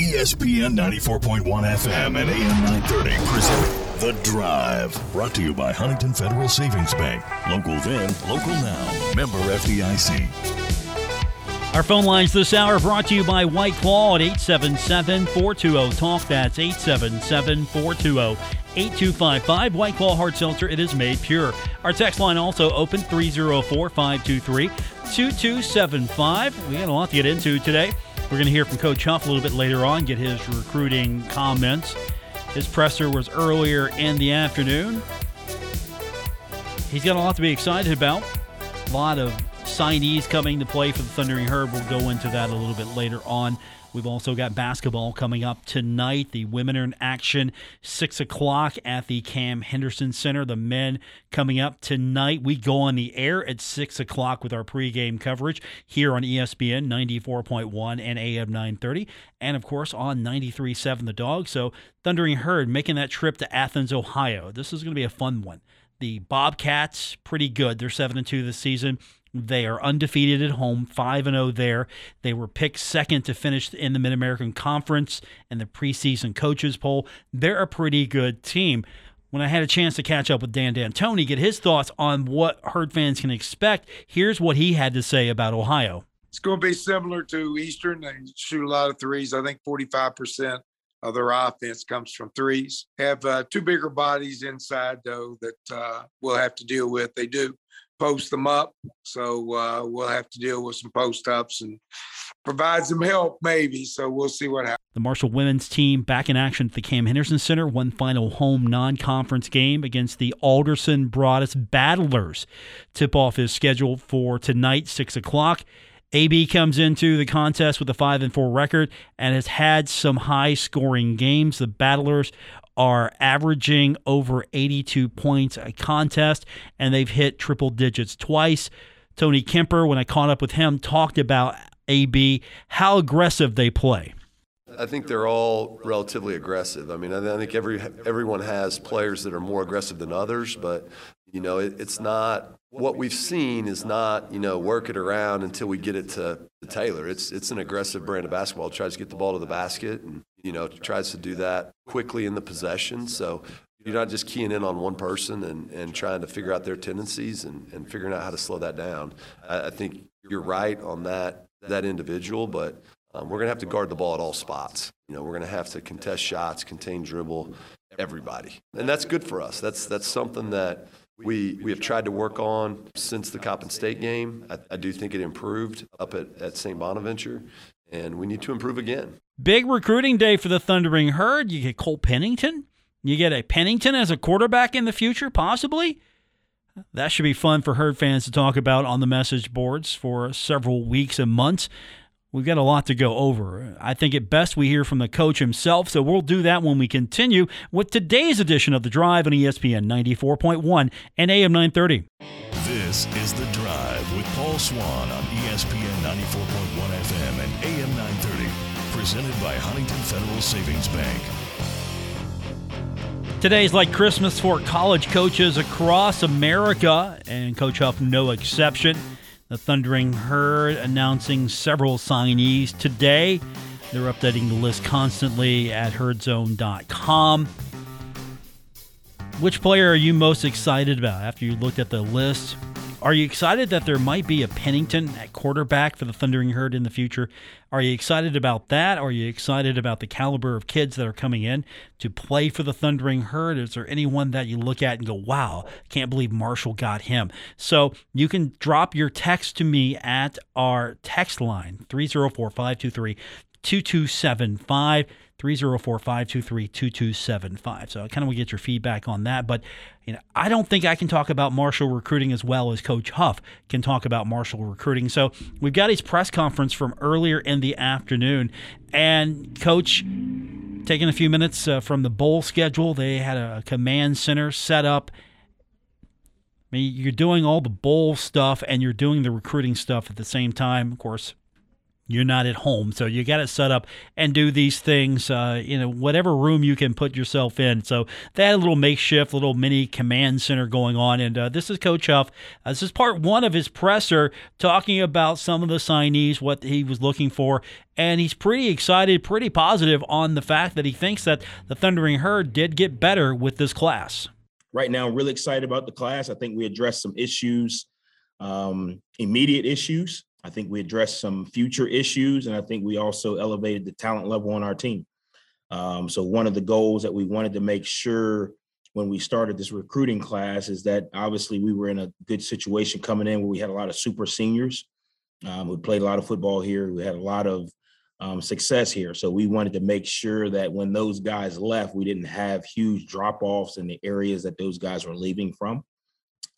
ESPN 94.1 FM and AM 930 present The Drive. Brought to you by Huntington Federal Savings Bank. Local then, local now. Member FDIC. Our phone lines this hour brought to you by White Claw at 877 420 TALK. That's 877 420 8255. White Claw Hard Seltzer, it is made pure. Our text line also open 304 523 2275. We got a lot to get into today. We're going to hear from Coach Huff a little bit later on, get his recruiting comments. His presser was earlier in the afternoon. He's got a lot to be excited about. A lot of signees coming to play for the Thundering Herd. We'll go into that a little bit later on. We've also got basketball coming up tonight. The women are in action, 6 o'clock at the Cam Henderson Center. The men coming up tonight. We go on the air at 6 o'clock with our pregame coverage here on ESPN 94.1 and AM 930. And of course on 93.7 The Dog. So Thundering Herd making that trip to Athens, Ohio. This is going to be a fun one. The Bobcats, pretty good. They're 7 and 2 this season. They are undefeated at home, 5 and 0 there. They were picked second to finish in the Mid American Conference and the preseason coaches poll. They're a pretty good team. When I had a chance to catch up with Dan D'Antoni, get his thoughts on what Herd fans can expect, here's what he had to say about Ohio. It's going to be similar to Eastern. They shoot a lot of threes. I think 45% of their offense comes from threes. Have uh, two bigger bodies inside, though, that uh, we'll have to deal with. They do post them up. So uh, we'll have to deal with some post ups and provide some help, maybe. So we'll see what happens. The Marshall women's team back in action at the Cam Henderson Center. One final home non conference game against the Alderson Broaddus Battlers. Tip off is scheduled for tonight, 6 o'clock. AB comes into the contest with a 5 and 4 record and has had some high scoring games. The Battlers are averaging over 82 points a contest, and they've hit triple digits twice. Tony Kemper, when I caught up with him, talked about AB, how aggressive they play. I think they're all relatively aggressive. I mean, I think every everyone has players that are more aggressive than others, but you know, it, it's not what we've seen is not you know work it around until we get it to, Taylor. It's it's an aggressive brand of basketball. It tries to get the ball to the basket and you know tries to do that quickly in the possession. So you're not just keying in on one person and, and trying to figure out their tendencies and, and figuring out how to slow that down. I, I think you're right on that that individual, but um, we're going to have to guard the ball at all spots. You know, we're going to have to contest shots, contain dribble, everybody, and that's good for us. That's that's something that we we have tried to work on since the Coppin State game. I, I do think it improved up at, at St. Bonaventure, and we need to improve again. Big recruiting day for the Thundering Herd. You get Cole Pennington. You get a Pennington as a quarterback in the future, possibly. That should be fun for Herd fans to talk about on the message boards for several weeks and months. We've got a lot to go over. I think it best we hear from the coach himself, so we'll do that when we continue with today's edition of The Drive on ESPN 94.1 and AM 930. This is The Drive with Paul Swann on ESPN 94.1 FM and AM 930. Presented by Huntington Federal Savings Bank. Today's like Christmas for college coaches across America, and Coach Huff no exception. The Thundering Herd announcing several signees today. They're updating the list constantly at herdzone.com. Which player are you most excited about after you looked at the list? Are you excited that there might be a Pennington at quarterback for the Thundering Herd in the future? Are you excited about that? Are you excited about the caliber of kids that are coming in to play for the Thundering Herd? Is there anyone that you look at and go, wow, can't believe Marshall got him? So you can drop your text to me at our text line 304 523 2275. 304-523-2275. So I kind of want to get your feedback on that. But you know, I don't think I can talk about Marshall recruiting as well as Coach Huff can talk about Marshall recruiting. So we've got his press conference from earlier in the afternoon, and Coach taking a few minutes uh, from the bowl schedule. They had a command center set up. I mean, you're doing all the bowl stuff and you're doing the recruiting stuff at the same time. Of course, you're not at home. So you got to set up and do these things, uh, you know, whatever room you can put yourself in. So that little makeshift, little mini command center going on. And uh, this is Coach Huff. Uh, this is part one of his presser talking about some of the signees, what he was looking for. And he's pretty excited, pretty positive on the fact that he thinks that the Thundering Herd did get better with this class. Right now, I'm really excited about the class. I think we addressed some issues, um, immediate issues I think we addressed some future issues, and I think we also elevated the talent level on our team. Um, so one of the goals that we wanted to make sure when we started this recruiting class is that obviously we were in a good situation coming in where we had a lot of super seniors um, who played a lot of football here. We had a lot of um, success here. So we wanted to make sure that when those guys left, we didn't have huge drop offs in the areas that those guys were leaving from.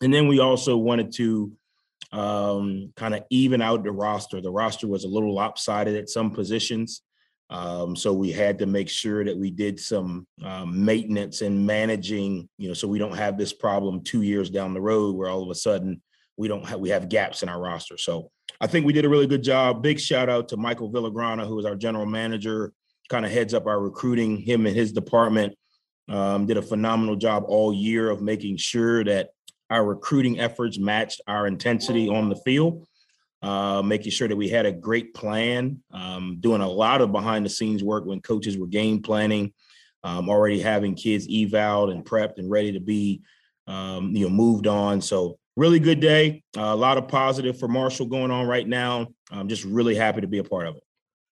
And then we also wanted to um, kind of even out the roster. The roster was a little lopsided at some positions. Um, so we had to make sure that we did some um, maintenance and managing, you know, so we don't have this problem two years down the road where all of a sudden we don't have we have gaps in our roster. So I think we did a really good job. Big shout out to Michael Villagrana, who is our general manager, kind of heads up our recruiting. Him and his department um, did a phenomenal job all year of making sure that our recruiting efforts matched our intensity on the field, uh, making sure that we had a great plan, um, doing a lot of behind the scenes work when coaches were game planning, um, already having kids eval and prepped and ready to be, um, you know, moved on. So really good day. Uh, a lot of positive for Marshall going on right now. I'm just really happy to be a part of it.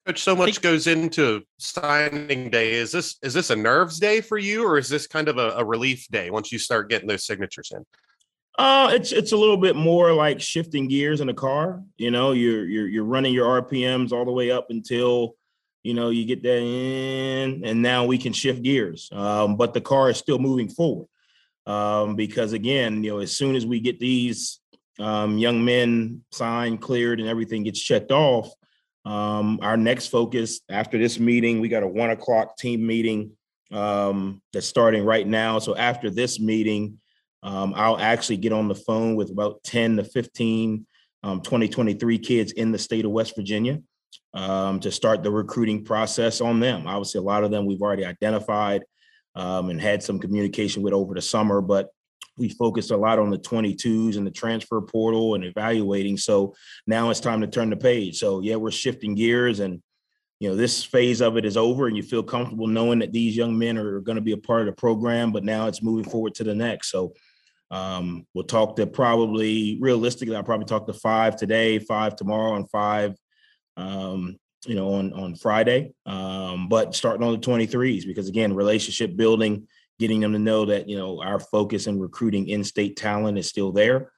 Coach, so much goes into signing day. Is this is this a nerves day for you, or is this kind of a, a relief day once you start getting those signatures in? Uh, it's it's a little bit more like shifting gears in a car. You know, you're you're you're running your RPMs all the way up until you know you get that in, and now we can shift gears. Um, but the car is still moving forward um, because again, you know, as soon as we get these um, young men signed, cleared, and everything gets checked off, um, our next focus after this meeting, we got a one o'clock team meeting um, that's starting right now. So after this meeting um, I'll actually get on the phone with about 10 to 15 um, 2023 kids in the state of West Virginia um, to start the recruiting process on them. Obviously, a lot of them we've already identified um, and had some communication with over the summer, but we focused a lot on the 22s and the transfer portal and evaluating. So now it's time to turn the page. So yeah, we're shifting gears and you know this phase of it is over and you feel comfortable knowing that these young men are going to be a part of the program but now it's moving forward to the next so um, we'll talk to probably realistically, I'll probably talk to five today, five tomorrow, and five, um, you know, on on Friday. Um, but starting on the 23s, because again, relationship building, getting them to know that you know our focus in recruiting in-state talent is still there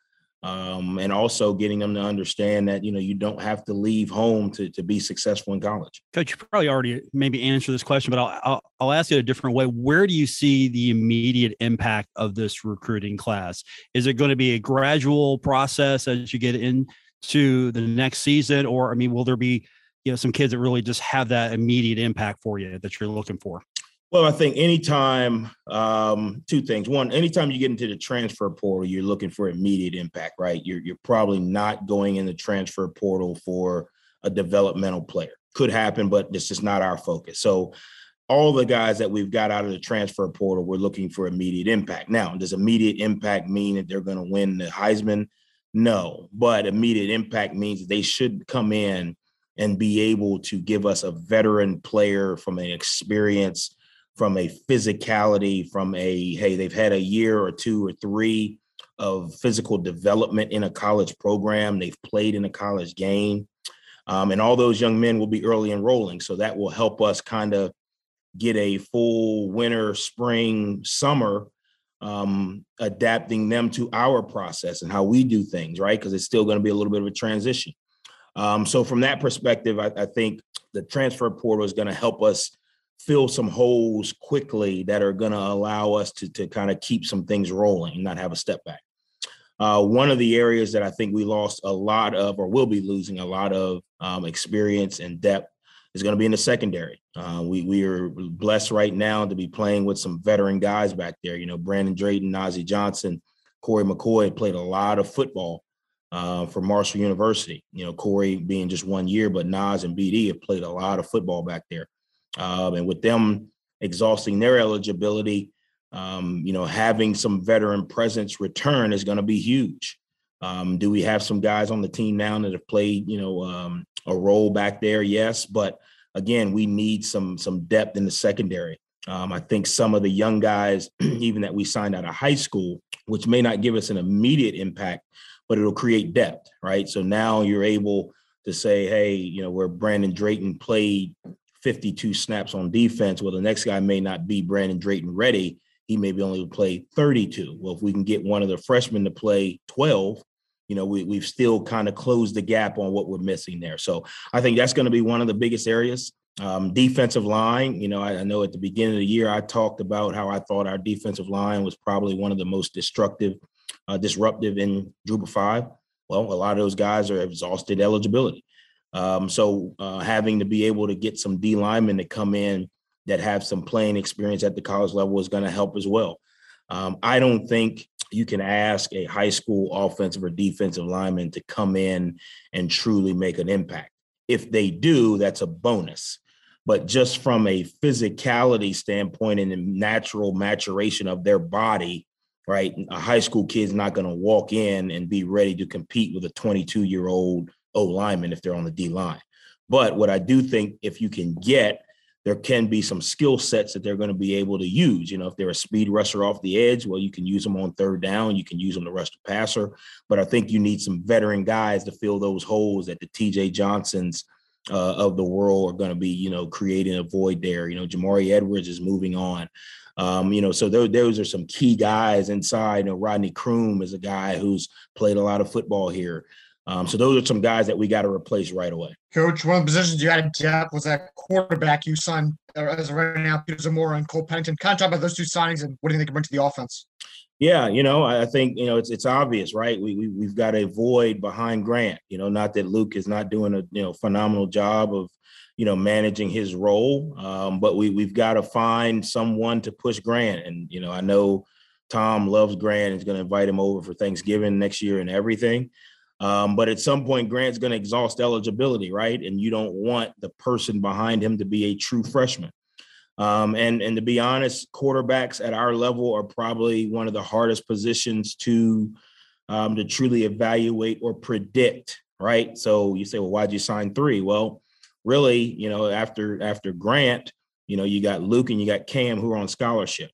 um, and also getting them to understand that you know you don't have to leave home to, to be successful in college. Coach, you probably already maybe answered this question, but I'll, I'll, I'll ask it a different way. Where do you see the immediate impact of this recruiting class? Is it going to be a gradual process as you get into the next season, or I mean, will there be you know some kids that really just have that immediate impact for you that you're looking for? Well, I think anytime, um, two things. One, anytime you get into the transfer portal, you're looking for immediate impact, right? You're you're probably not going in the transfer portal for a developmental player. Could happen, but this is not our focus. So all the guys that we've got out of the transfer portal, we're looking for immediate impact. Now, does immediate impact mean that they're going to win the Heisman? No, but immediate impact means they should come in and be able to give us a veteran player from an experience from a physicality, from a hey, they've had a year or two or three of physical development in a college program. They've played in a college game. Um, and all those young men will be early enrolling. So that will help us kind of get a full winter, spring, summer, um, adapting them to our process and how we do things, right? Because it's still going to be a little bit of a transition. Um, so from that perspective, I, I think the transfer portal is going to help us fill some holes quickly that are going to allow us to, to kind of keep some things rolling and not have a step back. Uh, one of the areas that I think we lost a lot of, or will be losing a lot of um, experience and depth, is going to be in the secondary. Uh, we we are blessed right now to be playing with some veteran guys back there. You know, Brandon Drayton, Nazeeh Johnson, Corey McCoy played a lot of football uh, for Marshall University. You know, Corey being just one year, but Nas and BD have played a lot of football back there. Um, and with them exhausting their eligibility, um, you know, having some veteran presence return is going to be huge. Um, do we have some guys on the team now that have played, you know, um, a role back there? Yes, but again, we need some some depth in the secondary. Um, I think some of the young guys, even that we signed out of high school, which may not give us an immediate impact, but it'll create depth, right? So now you're able to say, hey, you know, where Brandon Drayton played 52 snaps on defense, well, the next guy may not be Brandon Drayton ready. He maybe only play 32. Well, if we can get one of the freshmen to play 12, you know, we, we've still kind of closed the gap on what we're missing there. So I think that's going to be one of the biggest areas. Um, defensive line, you know, I, I, know at the beginning of the year I talked about how I thought our defensive line was probably one of the most destructive, uh, disruptive in Group of Five. Well, a lot of those guys are exhausted eligibility. Um, so uh, having to be able to get some D linemen to come in that have some playing experience at the college level is going to help as well. Um, I don't think you can ask a high school offensive or defensive lineman to come in and truly make an impact. If they do, that's a bonus. But just from a physicality standpoint and the natural maturation of their body, right? A high school kid's not going to walk in and be ready to compete with a 22 year old O lineman if they're on the D line. But what I do think, if you can get there can be some skill sets that they're going to be able to use. You know, if they're a speed rusher off the edge, well, you can use them on third down. You can use them to rush the passer. But I think you need some veteran guys to fill those holes that the TJ Johnsons uh, of the world are going to be, you know, creating a void there. You know, Jamare Edwards is moving on. Um, you know, so those, those are some key guys inside. You know, Rodney Croom is a guy who's played a lot of football here. Um, so those are some guys that we got to replace right away. Coach, one of the positions you had depth was that quarterback you signed uh, as of right now, Peter Zamora and Cole Pennington. Kind of talk about those two signings and what do you think they can bring to the offense? Yeah, you know, I think you know it's it's obvious, right? We, we we've got a void behind Grant. You know, not that Luke is not doing a you know phenomenal job of you know managing his role, um, but we we've got to find someone to push Grant. And you know, I know Tom loves Grant. He's going to invite him over for Thanksgiving next year and everything. Um, but at some point, Grant's going to exhaust eligibility, right? And you don't want the person behind him to be a true freshman. Um, and and to be honest, quarterbacks at our level are probably one of the hardest positions to um, to truly evaluate or predict, right? So you say, well, why'd you sign three? Well, really, you know, after after Grant, you know, you got Luke and you got Cam who are on scholarship.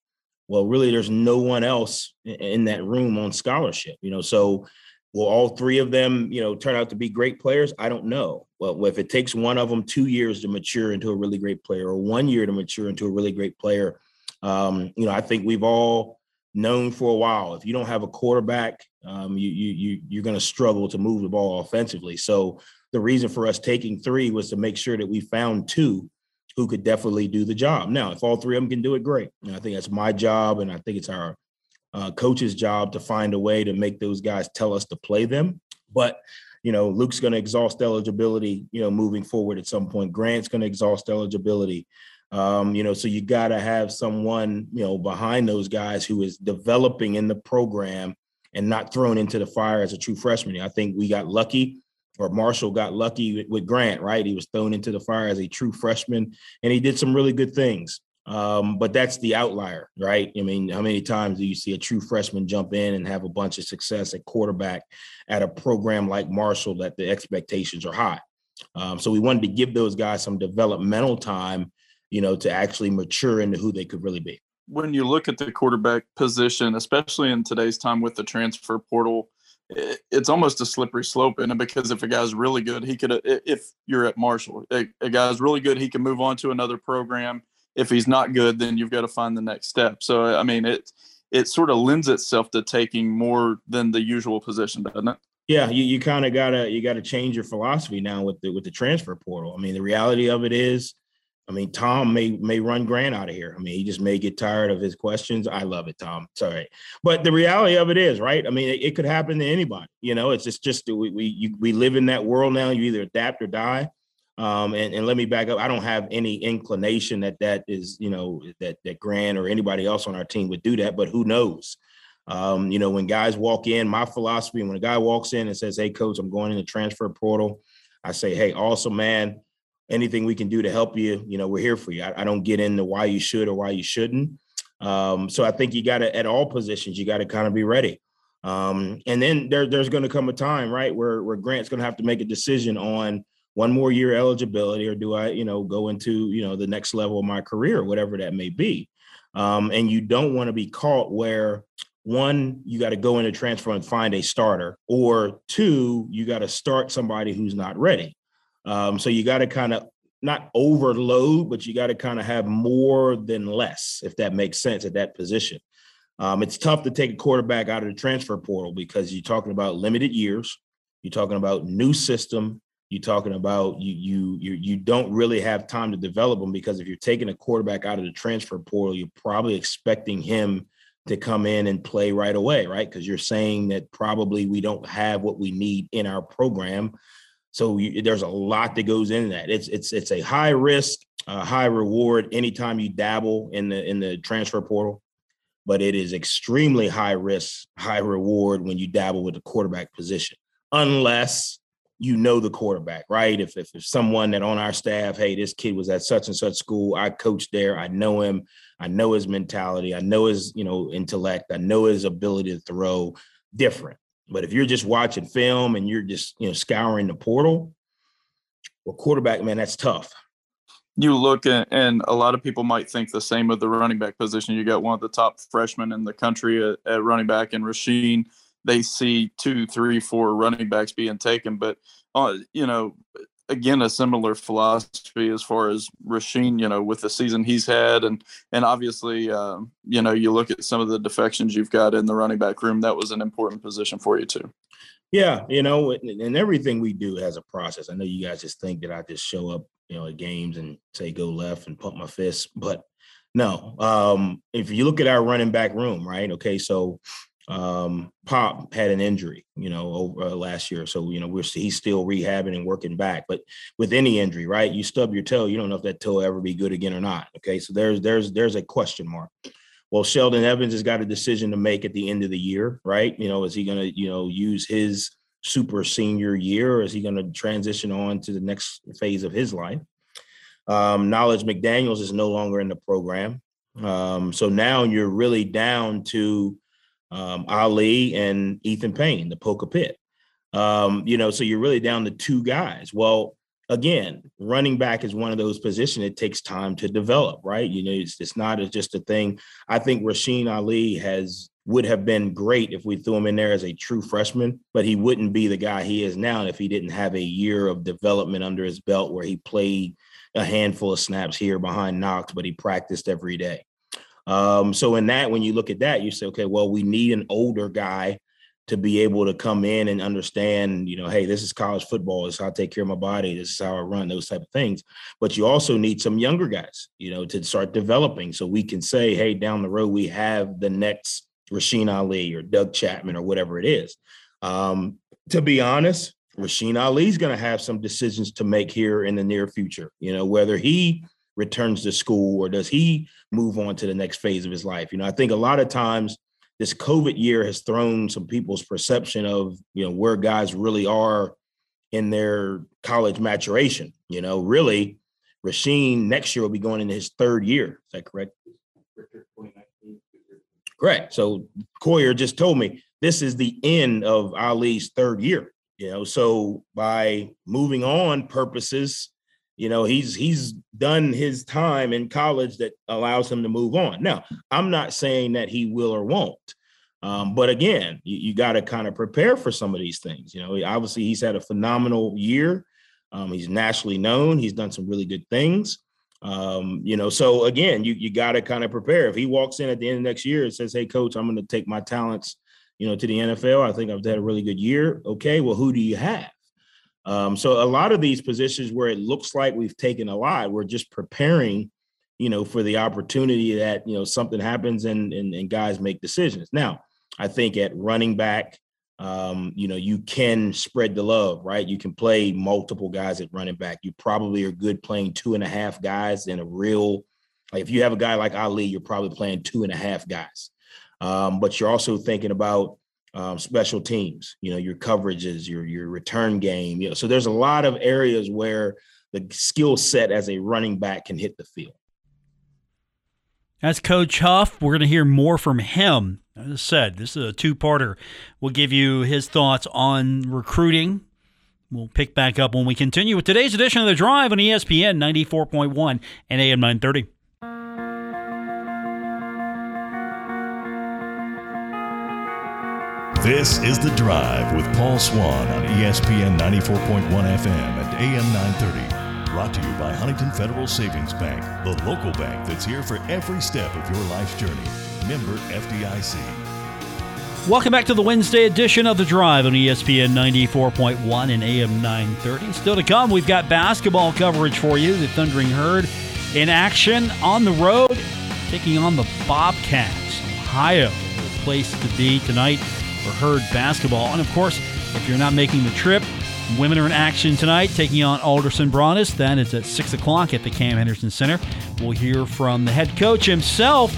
Well, really, there's no one else in that room on scholarship, you know. So Will all three of them, you know, turn out to be great players? I don't know. Well, if it takes one of them two years to mature into a really great player, or one year to mature into a really great player, um, you know, I think we've all known for a while. If you don't have a quarterback, um, you you you you're going to struggle to move the ball offensively. So the reason for us taking three was to make sure that we found two who could definitely do the job. Now, if all three of them can do it, great. And I think that's my job, and I think it's our uh, coach's job to find a way to make those guys tell us to play them. But you know, Luke's going to exhaust eligibility. You know, moving forward at some point, Grant's going to exhaust eligibility. Um, you know, so you got to have someone you know behind those guys who is developing in the program and not thrown into the fire as a true freshman. I think we got lucky or Marshall got lucky with, Grant, right? He was thrown into the fire as a true freshman and he did some really good things. Um, but that's the outlier, right? I mean, how many times do you see a true freshman jump in and have a bunch of success at quarterback at a program like Marshall that the expectations are high? Um, so we wanted to give those guys some developmental time, you know, to actually mature into who they could really be. When you look at the quarterback position, especially in today's time with the transfer portal, it's almost a slippery slope in it because if a guy's really good, he could. If you're at Marshall, a, a guy's really good, he can move on to another program if he's not good, then you've got to find the next step. So I mean, it it sort of lends itself to taking more than the usual position, doesn't it? Yeah, you, you kind of gotta you gotta change your philosophy now with the with the transfer portal. I mean, the reality of it is, I mean, Tom may may run Grant out of here. I mean, he just may get tired of his questions. I love it, Tom. Sorry, but the reality of it is, right? I mean, it, it could happen to anybody. You know, it's just just we we you, we live in that world now. You either adapt or die. Um, and, and let me back up. I don't have any inclination that that is, you know, that that Grant or anybody else on our team would do that, but who knows? Um, you know, when guys walk in, my philosophy, when a guy walks in and says, Hey, coach, I'm going in the transfer portal, I say, Hey, awesome, man. Anything we can do to help you, you know, we're here for you. I, I don't get into why you should or why you shouldn't. Um, so I think you got to, at all positions, you got to kind of be ready. Um, and then there, there's going to come a time, right, where, where Grant's going to have to make a decision on one more year eligibility or do I, you know, go into, you know, the next level of my career, whatever that may be. Um, and you don't want to be caught where one, you got to go into transfer and find a starter, or two, you got to start somebody who's not ready. Um, so you got to kind of not overload, but you got to kind of have more than less, if that makes sense at that position. Um, it's tough to take a quarterback out of the transfer portal because you're talking about limited years, you're talking about new system, you're talking about you you you you don't really have time to develop them because if you're taking a quarterback out of the transfer portal, you're probably expecting him to come in and play right away, right? Because you're saying that probably we don't have what we need in our program. So you, there's a lot that goes into that. It's it's it's a high risk, uh, high reward anytime you dabble in the in the transfer portal, but it is extremely high risk, high reward when you dabble with the quarterback position, unless you know the quarterback, right? If, if if someone that on our staff, hey, this kid was at such and such school, I coached there, I know him, I know his mentality, I know his you know intellect, I know his ability to throw. Different, but if you're just watching film and you're just you know scouring the portal, well, quarterback, man, that's tough. You look at, and a lot of people might think the same of the running back position. You got one of the top freshmen in the country at, at running back in Rasheen they see two, three, four running backs being taken. But uh, you know, again, a similar philosophy as far as Rasheen, you know, with the season he's had, and and obviously, uh, you know, you look at some of the defections you've got in the running back room. That was an important position for you too. Yeah, you know, and everything we do has a process. I know you guys just think that I just show up, you know, at games and say go left and pump my fist, but no. Um, if you look at our running back room, right? Okay, so um, Pop had an injury, you know, over uh, last year. So, you know, we're he's still rehabbing and working back. But with any injury, right, you stub your toe, you don't know if that toe will ever be good again or not. Okay, so there's there's there's a question mark. Well, Sheldon Evans has got a decision to make at the end of the year, right? You know, is he going to you know use his super senior year, or is he going to transition on to the next phase of his life? Um, Knowledge McDaniels is no longer in the program. Um, so now you're really down to um, Ali and Ethan Payne, the Poca Pit. Um, you know, so you're really down to two guys. Well, again, running back is one of those positions it takes time to develop, right? You know, it's, it's not just a thing. I think Rasheen Ali has would have been great if we threw him in there as a true freshman, but he wouldn't be the guy he is now if he didn't have a year of development under his belt where he played a handful of snaps here behind Knox, but he practiced every day. Um, so in that, when you look at that, you say, okay, well, we need an older guy to be able to come in and understand, you know, hey, this is college football. This is how I take care of my body. This is how I run, those type of things. But you also need some younger guys, you know, to start developing. So we can say, hey, down the road, we have the next Rasheen Ali or Doug Chapman or whatever it is. Um, to be honest, Rasheen Ali's going to have some decisions to make here in the near future. You know, whether he returns to school or does he move on to the next phase of his life? You know, I think a lot of times this COVID year has thrown some people's perception of, you know, where guys really are in their college maturation. You know, really, Rasheen next year will be going into his third year. Is that correct? Correct. So Coyer just told me this is the end of Ali's third year. You know, so by moving on purposes, you know he's he's done his time in college that allows him to move on. Now i'm not saying that he will or won't um, but again you, you got to kind of prepare for some of these things you know. Obviously he's had a phenomenal year. Um, he's nationally known. He's done some really good things. Um, you know so again you, you got to kind of prepare. If he walks in at the end of next year and says hey coach i'm going to take my talents you know to the nfl i think i've had a really good year. Okay well who do you have um, so a lot of these positions where it looks like we've taken a lot, we're just preparing, you know, for the opportunity that you know something happens and and, and guys make decisions. Now, I think at running back, um, you know, you can spread the love, right? You can play multiple guys at running back. You probably are good playing two and a half guys in a real. Like if you have a guy like Ali, you're probably playing two and a half guys. Um, but you're also thinking about um, special teams, you know, your coverages, your your return game. You know, so there's a lot of areas where the skill set as a running back can hit the field. That's Coach Huff. We're going to hear more from him. As I said, this is a two-parter. We'll give you his thoughts on recruiting. We'll pick back up when we continue with today's edition of The Drive on ESPN 94.1 and AM 930. This is The Drive with Paul Swann on ESPN 94.1 FM and AM 930. Brought to you by Huntington Federal Savings Bank, the local bank that's here for every step of your life's journey. Member FDIC. Welcome back to the Wednesday edition of The Drive on ESPN 94.1 and AM 930. Still to come, we've got basketball coverage for you. The Thundering Herd in action on the road, taking on the Bobcats. Ohio, the place to be tonight for Herd basketball. And of course, if you're not making the trip, women are in action tonight, taking on Alderson Broaddus. Then it's at 6 o'clock at the Cam Henderson Center. We'll hear from the head coach himself,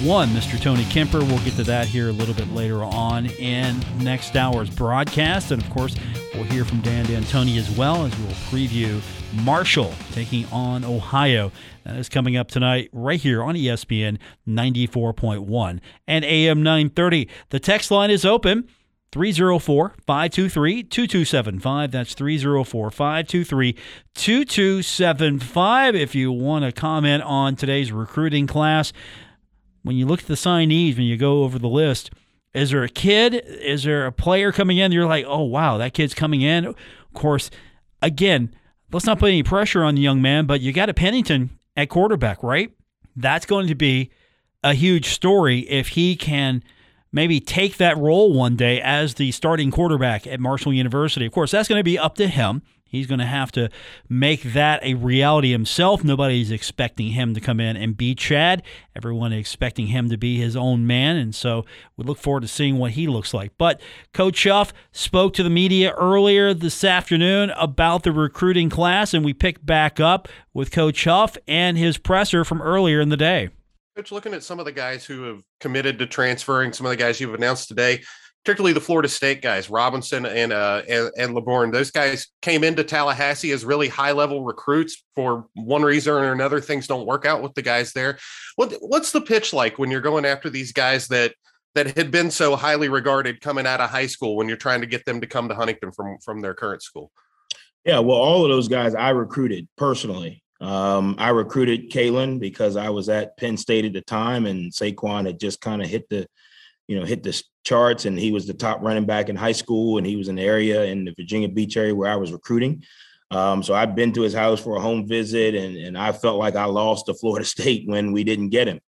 one, Mr. Tony Kemper. We'll get to that here a little bit later on in next hour's broadcast. And of course, we'll hear from Dan D'Antoni as well as we'll preview Marshall taking on Ohio. That is coming up tonight right here on ESPN 94.1 and AM 930. The text line is open. 304 523 2275. That's 304 523 2275. If you want to comment on today's recruiting class, when you look at the signees, when you go over the list, is there a kid? Is there a player coming in? You're like, oh, wow, that kid's coming in. Of course, again, let's not put any pressure on the young man, but you got a Pennington at quarterback, right? That's going to be a huge story if he can maybe take that role one day as the starting quarterback at Marshall University. Of course, that's going to be up to him. He's going to have to make that a reality himself. Nobody's expecting him to come in and be Chad. Everyone expecting him to be his own man. And so we look forward to seeing what he looks like. But Coach Huff spoke to the media earlier this afternoon about the recruiting class, and we pick back up with Coach Huff and his presser from earlier in the day. Coach, looking at some of the guys who have committed to transferring, some of the guys you've announced today, particularly the Florida State guys, Robinson and uh, and, and Laborn, those guys came into Tallahassee as really high level recruits for one reason or another. Things don't work out with the guys there. What what's the pitch like when you're going after these guys that that had been so highly regarded coming out of high school when you're trying to get them to come to Huntington from from their current school? Yeah, well, all of those guys I recruited personally. Um, I recruited Khalan because I was at Penn State at the time, and Saquon had just kind of hit the, you know, hit the charts, and he was the top running back in high school, and he was in the area in the Virginia Beach area where I was recruiting. Um, so I've been to his house for a home visit, and and I felt like I lost to Florida State when we didn't get him.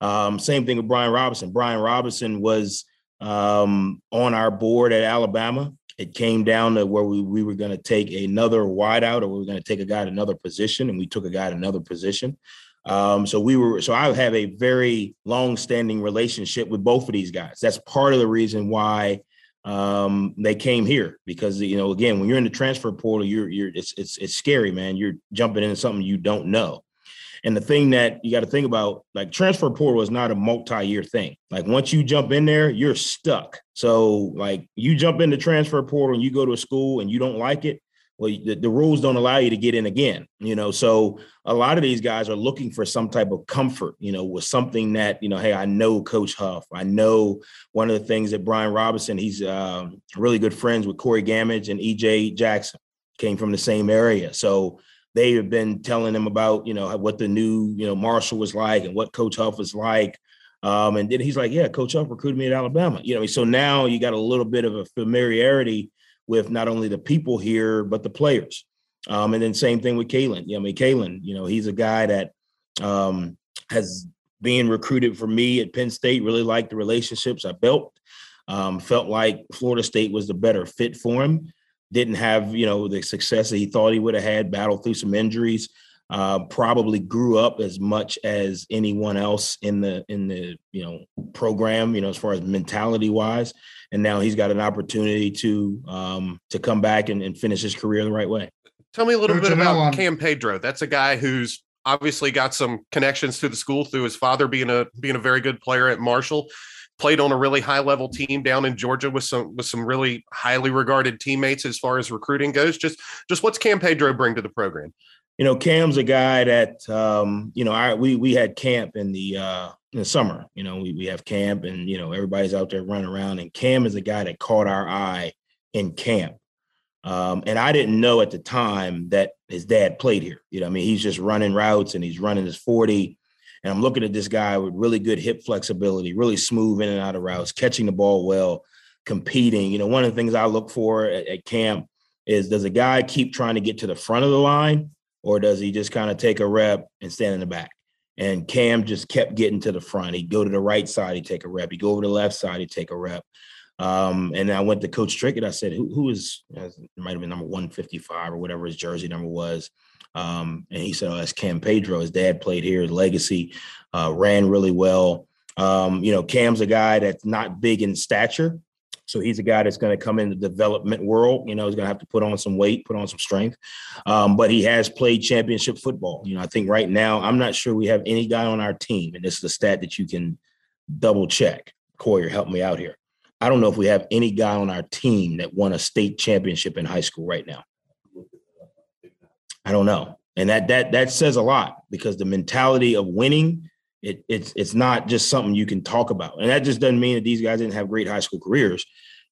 Um, same thing with Brian Robinson. Brian Robinson was um, on our board at Alabama it came down to where we, we were going to take another wideout or we were going to take a guy at another position and we took a guy at another position um, so we were so i have a very long-standing relationship with both of these guys that's part of the reason why um, they came here because you know again when you're in the transfer portal you're you're it's it's, it's scary man you're jumping into something you don't know and the thing that you got to think about, like transfer portal is not a multi-year thing. Like once you jump in there, you're stuck. So like you jump into transfer portal and you go to a school and you don't like it, well, the, the rules don't allow you to get in again. You know, so a lot of these guys are looking for some type of comfort. You know, with something that you know, hey, I know Coach Huff. I know one of the things that Brian Robinson. He's uh, really good friends with Corey Gammage and EJ Jackson. Came from the same area, so they have been telling them about you know what the new you know Marshall was like and what Coach Huff was like. Um, and then he's like, yeah, Coach Huff recruited me at Alabama. You know, so now you got a little bit of a familiarity with not only the people here but the players. Um, and then same thing with Khalan. Yeah, I mean, Khalan, you know, he's a guy that um, has been recruited for me at Penn State. Really liked the relationships I built. Um, felt like Florida State was the better fit for him didn't have you know the success that he thought he would have had battled through some injuries uh, probably grew up as much as anyone else in the in the you know program you know as far as mentality wise and now he's got an opportunity to um, to come back and, and finish his career the right way Tell me a little Coach, bit about um, Cam Pedro. That's a guy who's obviously got some connections to the school through his father being a being a very good player at Marshall. Played on a really high level team down in Georgia with some with some really highly regarded teammates as far as recruiting goes. Just just what's Cam Pedro bring to the program? You know, Cam's a guy that um, you know, I we we had camp in the uh in the summer. You know, we we have camp and you know everybody's out there running around, and Cam is a guy that caught our eye in camp. Um, and I didn't know at the time that his dad played here. You know, I mean, he's just running routes and he's running his 40. And I'm looking at this guy with really good hip flexibility, really smooth in and out of routes, catching the ball well, competing. You know, one of the things I look for at, at camp is does a guy keep trying to get to the front of the line or does he just kind of take a rep and stand in the back? And Cam just kept getting to the front. He'd go to the right side, he'd take a rep. He'd go over to the left side, he'd take a rep. Um, and I went to Coach Trickett. I said, "Who, who is? It might have been number one fifty five or whatever his jersey number was." Um, and he said, "Oh, that's Cam Pedro. His dad played here. His legacy uh, ran really well. Um, you know, Cam's a guy that's not big in stature, so he's a guy that's going to come in the development world. You know, he's going to have to put on some weight, put on some strength. Um, but he has played championship football. You know, I think right now I'm not sure we have any guy on our team, and this is a stat that you can double check. Coyer, help me out here. I don't know if we have any guy on our team that won a state championship in high school right now. I don't know. And that that that says a lot because the mentality of winning, it, it's it's not just something you can talk about. And that just doesn't mean that these guys didn't have great high school careers.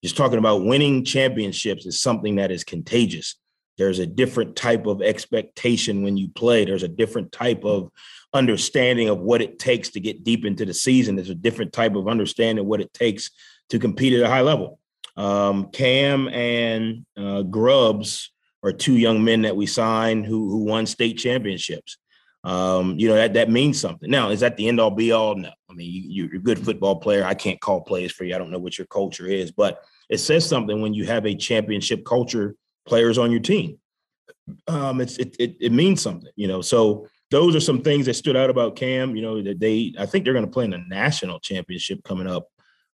Just talking about winning championships is something that is contagious. There's a different type of expectation when you play. There's a different type of understanding of what it takes to get deep into the season. There's a different type of understanding what it takes to compete at a high level. Um, Cam and uh, Grubbs are two young men that we signed who who won state championships. Um, you know that that means something. Now, is that the end all be all? No. I mean, you, you're a good football player. I can't call plays for you. I don't know what your culture is, but it says something when you have a championship culture players on your team. Um, it's it, it it means something, you know. So those are some things that stood out about Cam. You know that they I think they're going to play in a national championship coming up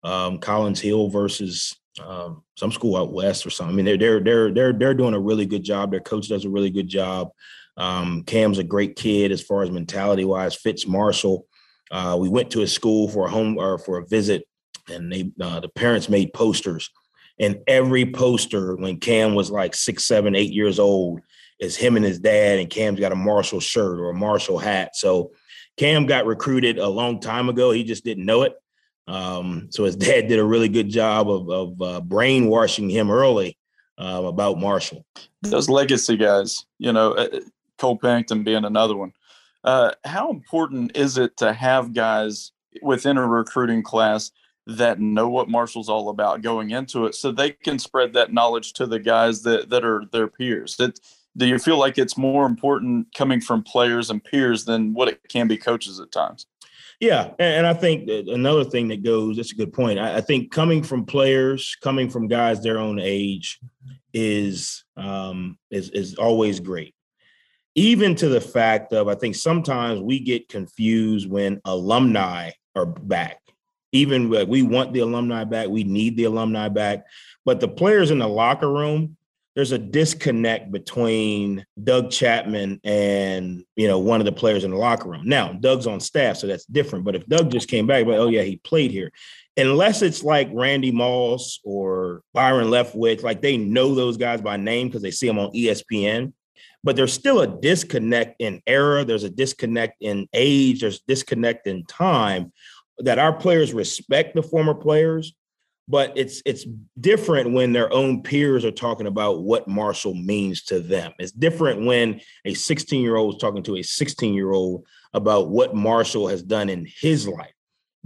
um, Collins Hill versus um, some school out west or something. I mean, they're they're they're they're they're doing a really good job. Their coach does a really good job. Um, Cam's a great kid as far as mentality wise. Fitz Marshall. Uh, we went to his school for a home or for a visit, and they uh, the parents made posters. And every poster, when Cam was like six, seven, eight years old, is him and his dad, and Cam's got a Marshall shirt or a Marshall hat. So Cam got recruited a long time ago. He just didn't know it. Um, so his dad did a really good job of, of uh, brainwashing him early uh, about Marshall. Those legacy guys, you know, uh, Cole Pennington being another one. Uh, how important is it to have guys within a recruiting class that know what Marshall's all about going into it, so they can spread that knowledge to the guys that that are their peers? That do you feel like it's more important coming from players and peers than what it can be coaches at times? Yeah, and I think another thing that goes, that's a good point. I think coming from players, coming from guys their own age is um is is always great. Even to the fact of I think sometimes we get confused when alumni are back. Even like we want the alumni back, we need the alumni back, but the players in the locker room, there's a disconnect between Doug Chapman and you know one of the players in the locker room. Now Doug's on staff, so that's different. But if Doug just came back, but oh yeah, he played here. Unless it's like Randy Moss or Byron Leftwich, like they know those guys by name because they see them on ESPN. But there's still a disconnect in era. There's a disconnect in age. There's disconnect in time that our players respect the former players but it's it's different when their own peers are talking about what Marshall means to them. It's different when a 16 year old is talking to a 16 year old about what Marshall has done in his life.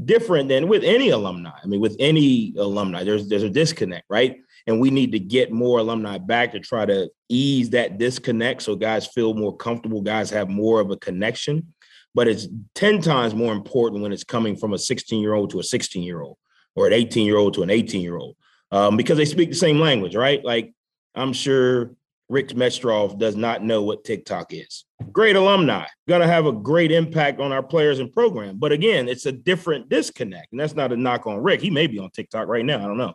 Different than with any alumni. I mean, with any alumni, there's there's a disconnect, right? And we need to get more alumni back to try to ease that disconnect so guys feel more comfortable, guys have more of a connection. But it's 10 times more important when it's coming from a 16 year old to a 16 year old or an 18 year old to an 18 year old um, because they speak the same language, right? Like I'm sure Rick Metroff does not know what TikTok is. Great alumni, gonna have a great impact on our players and program. But again, it's a different disconnect, and that's not a knock on Rick. He may be on TikTok right now. I don't know,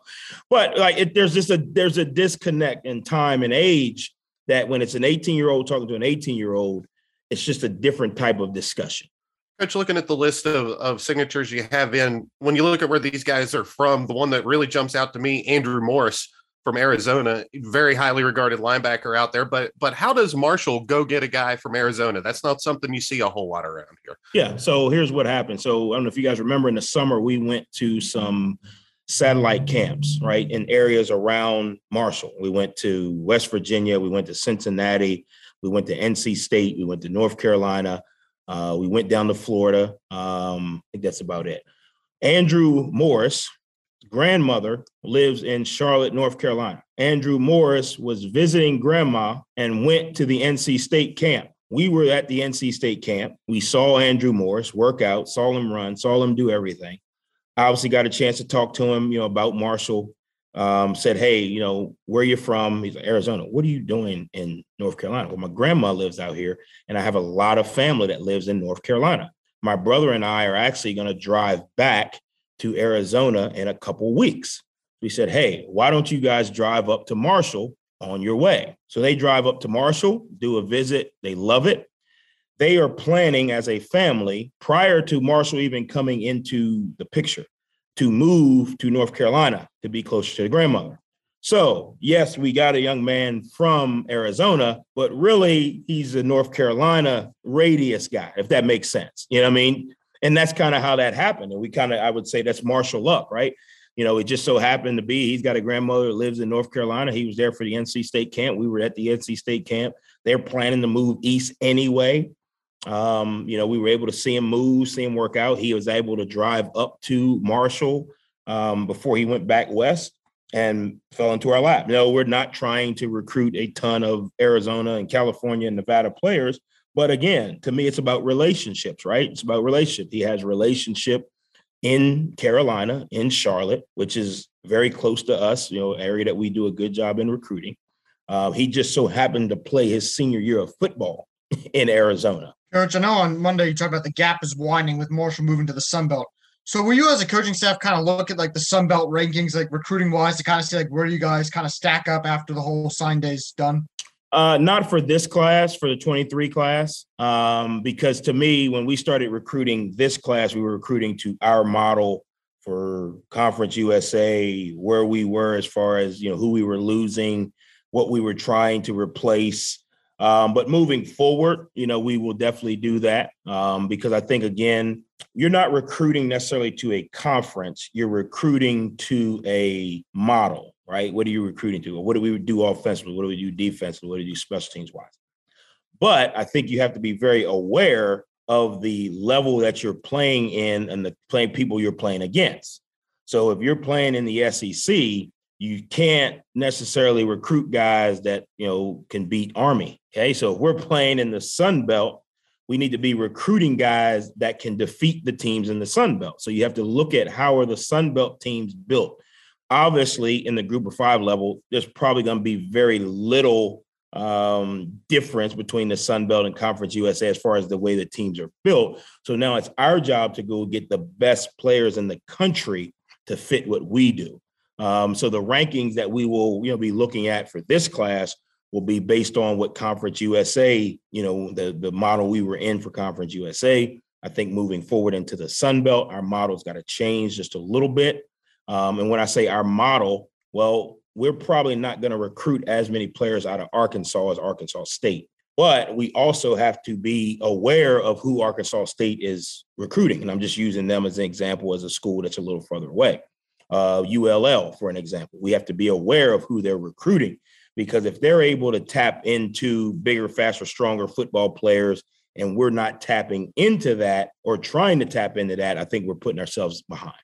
but like it, there's just a there's a disconnect in time and age that when it's an 18 year old talking to an 18 year old, it's just a different type of discussion. Coach, looking at the list of, of signatures you have in, when you look at where these guys are from, the one that really jumps out to me, Andrew Morris from Arizona, very highly regarded linebacker out there. But but how does Marshall go get a guy from Arizona? That's not something you see a whole lot around here. Yeah. So here's what happened. So I don't know if you guys remember in the summer we went to some satellite camps, right, in areas around Marshall. We went to West Virginia, we went to Cincinnati, we went to NC State, we went to North Carolina, uh, we went down to Florida. Um, I think that's about it. Andrew Morris, grandmother lives in Charlotte, North Carolina. Andrew Morris was visiting grandma and went to the NC State camp. We were at the NC State camp. We saw Andrew Morris work out, saw him run, saw him do everything. I obviously got a chance to talk to him, you know, about Marshall. Um, said, hey, you know, where you from? He's like, Arizona. What are you doing in North Carolina? Well, my grandma lives out here, and I have a lot of family that lives in North Carolina. My brother and I are actually going to drive back to Arizona in a couple weeks. We said, hey, why don't you guys drive up to Marshall on your way? So they drive up to Marshall, do a visit. They love it. They are planning as a family prior to Marshall even coming into the picture to move to North Carolina to be closer to the grandmother. So, yes, we got a young man from Arizona, but really he's a North Carolina radius guy, if that makes sense. You know what I mean? And that's kind of how that happened. And we kind of, I would say, that's Marshall luck, right? You know, it just so happened to be he's got a grandmother lives in North Carolina. He was there for the NC State camp. We were at the NC State camp. They're planning to move east anyway. Um, you know, we were able to see him move, see him work out. He was able to drive up to Marshall um, before he went back west and fell into our lap. No, we're not trying to recruit a ton of Arizona and California and Nevada players. But again, to me, it's about relationships, right? It's about relationship. He has relationship in Carolina, in Charlotte, which is very close to us, you know, area that we do a good job in recruiting. Uh, he just so happened to play his senior year of football in Arizona. Coach, I know on Monday you talked about the gap is widening with Marshall moving to the Sun Belt. So will you as a coaching staff kind of look at like the Sun Belt rankings, like recruiting wise, to kind of see like where you guys kind of stack up after the whole sign day's done? Uh, not for this class, for the 23 class, um, because to me, when we started recruiting this class, we were recruiting to our model for Conference USA, where we were as far as you know who we were losing, what we were trying to replace. Um, but moving forward, you know, we will definitely do that. Um, because I think again, you're not recruiting necessarily to a conference; you're recruiting to a model right? What are you recruiting to? what do we do offensively? What do we do defensively? What do we do special teams wise? But I think you have to be very aware of the level that you're playing in and the playing people you're playing against. So if you're playing in the SEC, you can't necessarily recruit guys that you know can beat Army. Okay, so if we're playing in the Sun Belt, we need to be recruiting guys that can defeat the teams in the Sun Belt. So you have to look at how are the Sun Belt teams built obviously in the group of five level, there's probably going to be very little um, difference between the Sun Belt and Conference USA as far as the way the teams are built. So now it's our job to go get the best players in the country to fit what we do. Um, so the rankings that we will you know be looking at for this class will be based on what Conference USA, you know, the the model we were in for Conference USA. I think moving forward into the Sun Belt, our model's got to change just a little bit. Um, and when I say our model, well, we're probably not going to recruit as many players out of Arkansas as Arkansas State. But we also have to be aware of who Arkansas State is recruiting. And I'm just using them as an example as a school that's a little further away. Uh, ULL, for an example, we have to be aware of who they're recruiting because if they're able to tap into bigger, faster, stronger football players, and we're not tapping into that or trying to tap into that, I think we're putting ourselves behind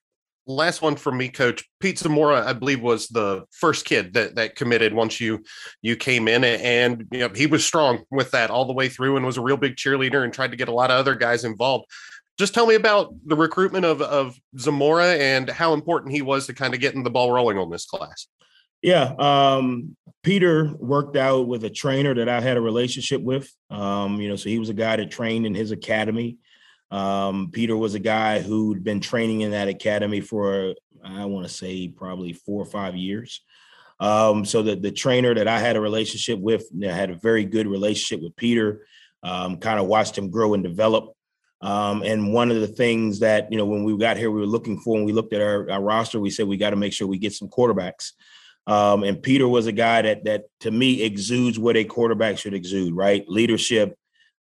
last one for me, Coach Pete Zamora. I believe was the first kid that that committed once you you came in, and you know he was strong with that all the way through, and was a real big cheerleader, and tried to get a lot of other guys involved. Just tell me about the recruitment of of Zamora and how important he was to kind of getting the ball rolling on this class. Yeah, um, Peter worked out with a trainer that I had a relationship with. Um, you know, so he was a guy that trained in his academy. Um, Peter was a guy who'd been training in that academy for, I want to say, probably four or five years. Um, so the, the trainer that I had a relationship with, I had a very good relationship with Peter. um, kind of watched him grow and develop. Um, and one of the things that, you know, when we got here, we were looking for, when we looked at our, our roster, we said we got to make sure we get some quarterbacks. Um, and Peter was a guy that, that to me exudes what a quarterback should exude, right? Leadership,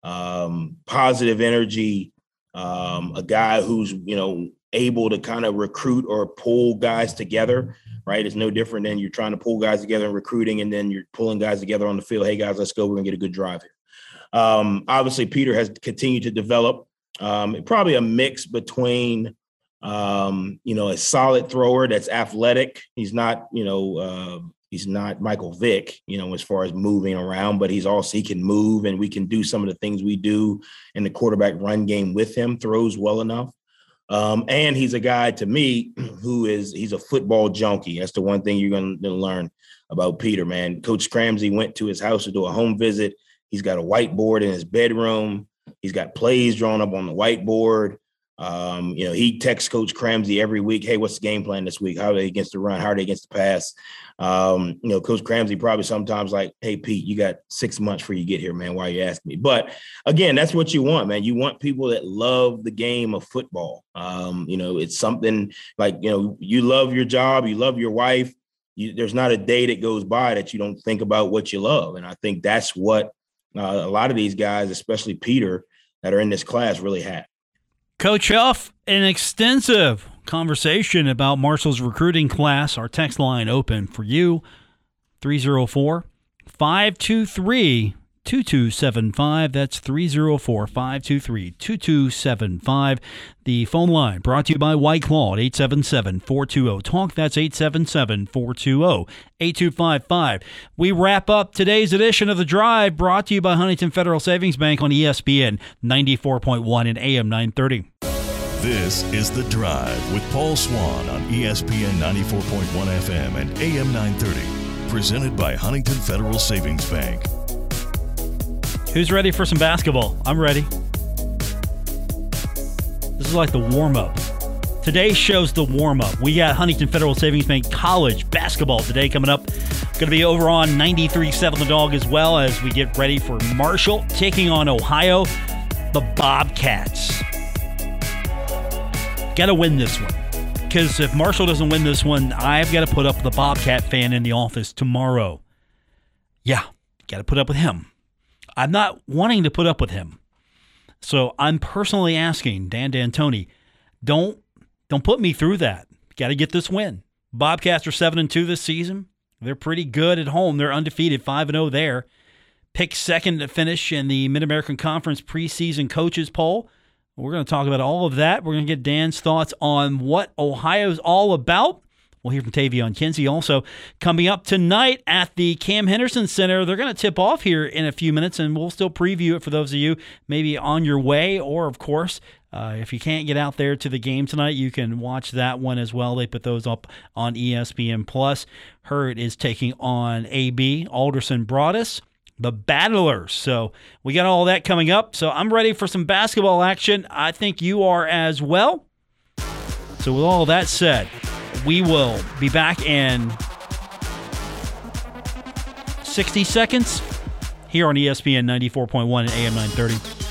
um, positive energy, um, a guy who's, you know, able to kind of recruit or pull guys together, right? It's no different than you're trying to pull guys together in recruiting and then you're pulling guys together on the field. Hey, guys, let's go. We're to get a good drive here. Um, obviously, Peter has continued to develop. Um, probably a mix between, um, you know, a solid thrower that's athletic. He's not, you know, uh, he's not Michael Vick, you know, as far as moving around, but he's also he can move and we can do some of the things we do in the quarterback run game with him. Throws well enough. Um, and he's a guy to me who is he's a football junkie. That's the one thing you're to learn about Peter, man. Coach Cramsey went to his house to do a home visit. He's got a whiteboard in his bedroom. He's got plays drawn up on the whiteboard. Um, you know, he texts Coach Cramsey every week. Hey, what's the game plan this week? How are they against the run? How are they against the pass? Um, you know, Coach Cramsey probably sometimes like, hey, Pete, you got six months before you get here, man. Why are you asking me? But again, that's what you want, man. You want people that love the game of football. Um, you know, it's something like, you know, you love your job, you love your wife. You, there's not a day that goes by that you don't think about what you love. And I think that's what uh, a lot of these guys, especially Peter, that are in this class, really have. Coach Huff, an extensive conversation about Marshall's recruiting class. Our text line open for you 304 523 2275. That's 304 523 2275. The phone line brought to you by White Claw at 877 420 Talk. That's 877 420 8255. We wrap up today's edition of The Drive brought to you by Huntington Federal Savings Bank on ESPN 94.1 and AM 930. This is The Drive with Paul Swann on ESPN 94.1 FM and AM 930. Presented by Huntington Federal Savings Bank. Who's ready for some basketball? I'm ready. This is like the warm up. Today show's the warm up. We got Huntington Federal Savings Bank College basketball today coming up. Going to be over on 93.7 The Dog as well as we get ready for Marshall taking on Ohio, the Bobcats. Got to win this one. Because if Marshall doesn't win this one, I've got to put up the Bobcat fan in the office tomorrow. Yeah, got to put up with him. I'm not wanting to put up with him. So I'm personally asking Dan D'Antoni, don't don't put me through that. Got to get this win. Bobcats are seven and two this season. They're pretty good at home. They're undefeated, five and zero there. Picked second to finish in the Mid American Conference preseason coaches poll. We're going to talk about all of that. We're going to get Dan's thoughts on what Ohio's all about. We'll hear from Taevion Kinsey also coming up tonight at the Cam Henderson Center. They're going to tip off here in a few minutes, and we'll still preview it for those of you maybe on your way, or of course, uh, if you can't get out there to the game tonight, you can watch that one as well. They put those up on ESPN Plus. Herd is taking on AB Alderson Broaddus the Battlers. So we got all that coming up. So I'm ready for some basketball action. I think you are as well. So with all that said, we will be back in 60 seconds here on ESPN 94.1 and AM 930.